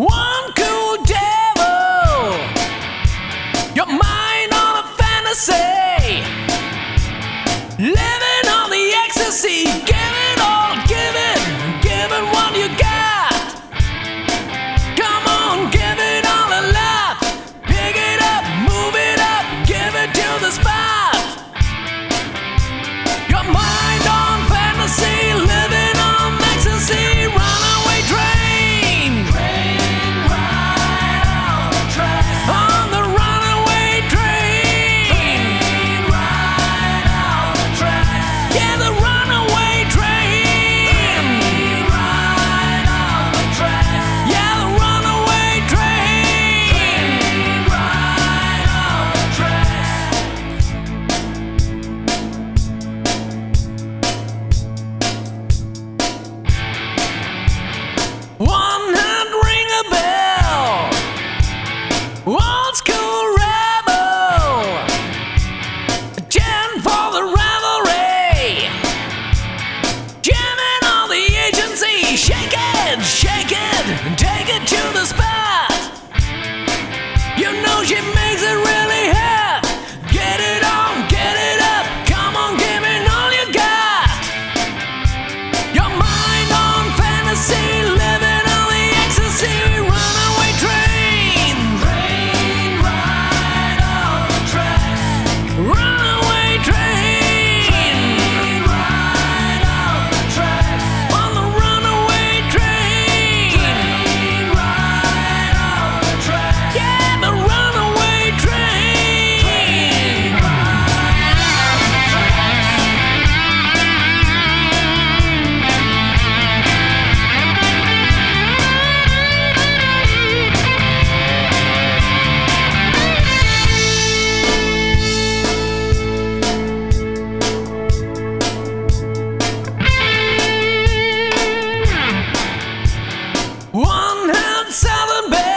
One cool devil, your mind on a fantasy, living on the ecstasy, giving. One hand baby.